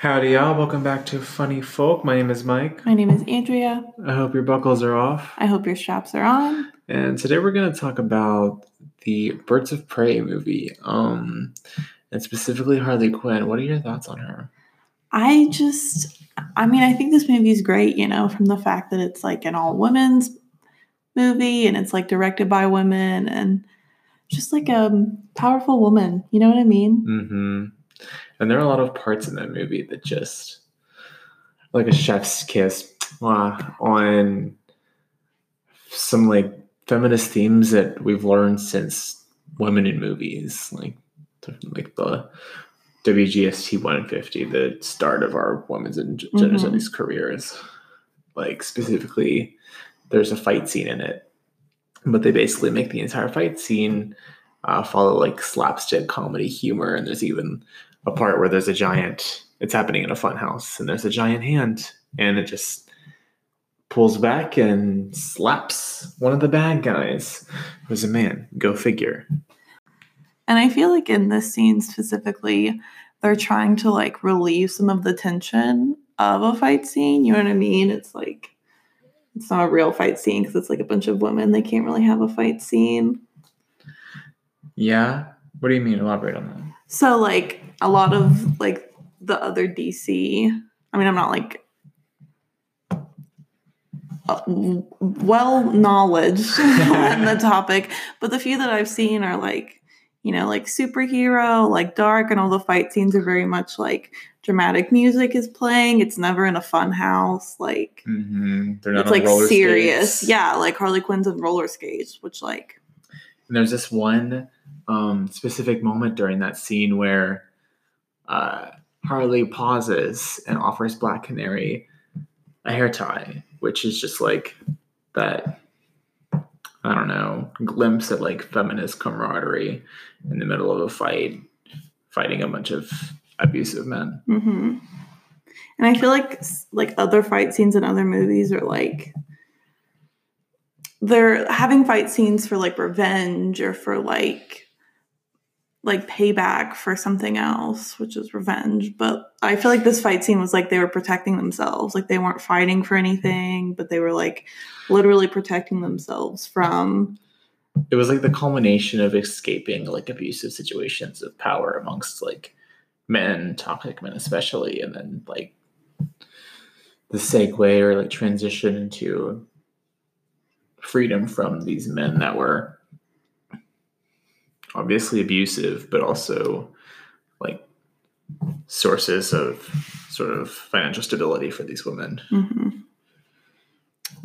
Howdy, y'all. Welcome back to Funny Folk. My name is Mike. My name is Andrea. I hope your buckles are off. I hope your straps are on. And today we're going to talk about the Birds of Prey movie, um, and specifically Harley Quinn. What are your thoughts on her? I just, I mean, I think this movie is great, you know, from the fact that it's like an all women's movie and it's like directed by women and just like a powerful woman. You know what I mean? Mm-hmm. And there are a lot of parts in that movie that just like a chef's kiss on some like feminist themes that we've learned since women in movies, like like the WGST 150, the start of our women's and gender mm-hmm. studies careers. Like specifically, there's a fight scene in it, but they basically make the entire fight scene uh, follow like slapstick comedy humor, and there's even a part where there's a giant it's happening in a fun house and there's a giant hand and it just pulls back and slaps one of the bad guys. Who's a man. Go figure. And i feel like in this scene specifically they're trying to like relieve some of the tension of a fight scene you know what i mean? It's like it's not a real fight scene because it's like a bunch of women. They can't really have a fight scene. Yeah. What do you mean? Elaborate on that. So like a lot of like the other DC. I mean, I'm not like uh, well knowledge on the topic, but the few that I've seen are like, you know, like superhero, like dark, and all the fight scenes are very much like dramatic music is playing. It's never in a fun house. Like mm-hmm. it's like serious. Skates. Yeah, like Harley Quinn's and roller skates, which like. And there's this one um, specific moment during that scene where uh, Harley pauses and offers Black Canary a hair tie, which is just like that. I don't know, glimpse of like feminist camaraderie in the middle of a fight, fighting a bunch of abusive men. Mm-hmm. And I feel like like other fight scenes in other movies are like they're having fight scenes for like revenge or for like like payback for something else, which is revenge. But I feel like this fight scene was like they were protecting themselves. Like they weren't fighting for anything, but they were like literally protecting themselves from. It was like the culmination of escaping like abusive situations of power amongst like men, toxic men especially, and then like the segue or like transition into freedom from these men that were obviously abusive, but also like sources of sort of financial stability for these women. Mm-hmm.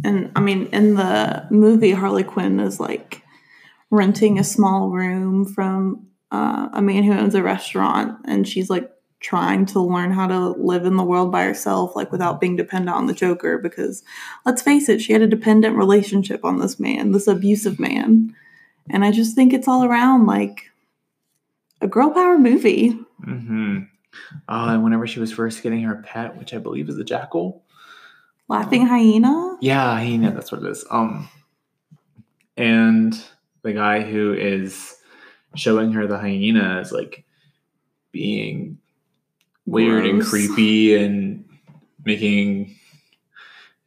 And I mean, in the movie, Harley Quinn is like renting a small room from uh, a man who owns a restaurant, and she's like trying to learn how to live in the world by herself, like without being dependent on the Joker. Because let's face it, she had a dependent relationship on this man, this abusive man. And I just think it's all around like a girl power movie. Mm-hmm. Oh, and whenever she was first getting her pet, which I believe is a jackal. Laughing um, hyena? Yeah, hyena, that's what it is. Um and the guy who is showing her the hyena is like being weird Gross. and creepy and making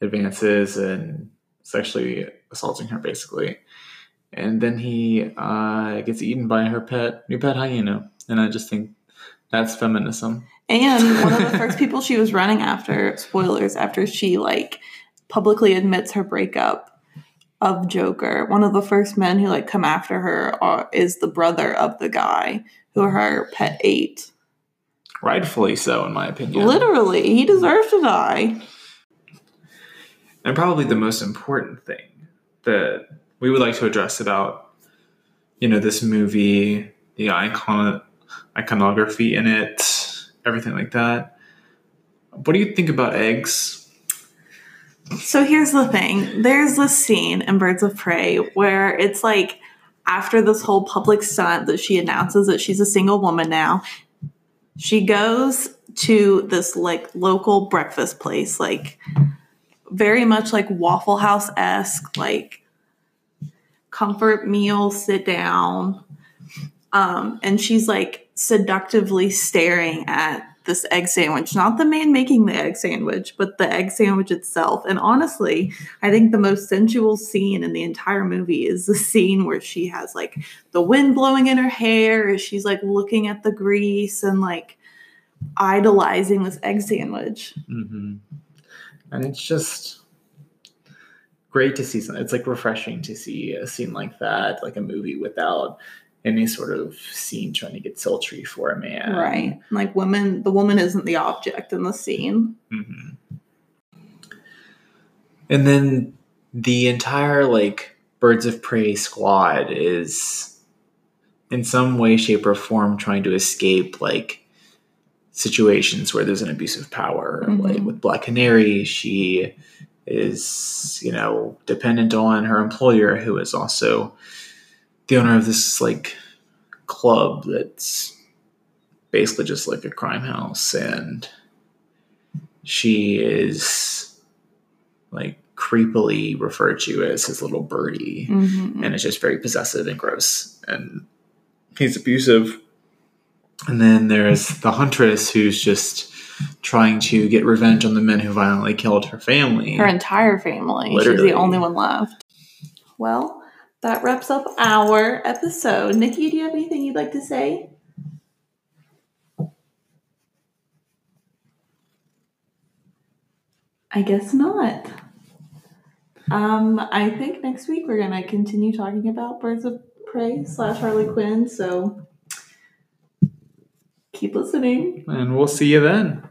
advances and sexually assaulting her basically and then he uh, gets eaten by her pet new pet hyena, and I just think that's feminism. And one of the first people she was running after, spoilers, after she like publicly admits her breakup of Joker, one of the first men who like come after her are, is the brother of the guy who her pet ate. Rightfully so, in my opinion. Literally, he deserves to die. And probably the most important thing that we would like to address about you know this movie, the icon iconography in it, everything like that. What do you think about eggs? So here's the thing. There's this scene in Birds of Prey where it's like after this whole public stunt that she announces that she's a single woman now, she goes to this like local breakfast place, like very much like Waffle House esque, like comfort meal, sit down. Um, and she's like seductively staring at this egg sandwich, not the man making the egg sandwich, but the egg sandwich itself. And honestly, I think the most sensual scene in the entire movie is the scene where she has like the wind blowing in her hair she's like looking at the grease and like idolizing this egg sandwich. hmm And it's just great to see something. It's like refreshing to see a scene like that, like a movie without any sort of scene trying to get sultry for a man. Right. Like women the woman isn't the object in the scene. hmm And then the entire like Birds of Prey squad is in some way, shape, or form trying to escape like situations where there's an abuse of power. Mhm. Like with Black Canary, she is, you know, dependent on her employer who is also the owner of this like club that's basically just like a crime house. And she is like creepily referred to as his little birdie. Mhm. and it's just very possessive and gross. And he's abusive. And then there's the huntress who's just trying to get revenge on the men who violently killed her family Her entire family. She's the only one left. Well, that wraps up our episode. Nikki, do you have anything you'd like to say? I guess not. Um, I think next week we're gonna continue talking about Birds of Prey slash Harley Quinn. So keep listening. and we'll see you then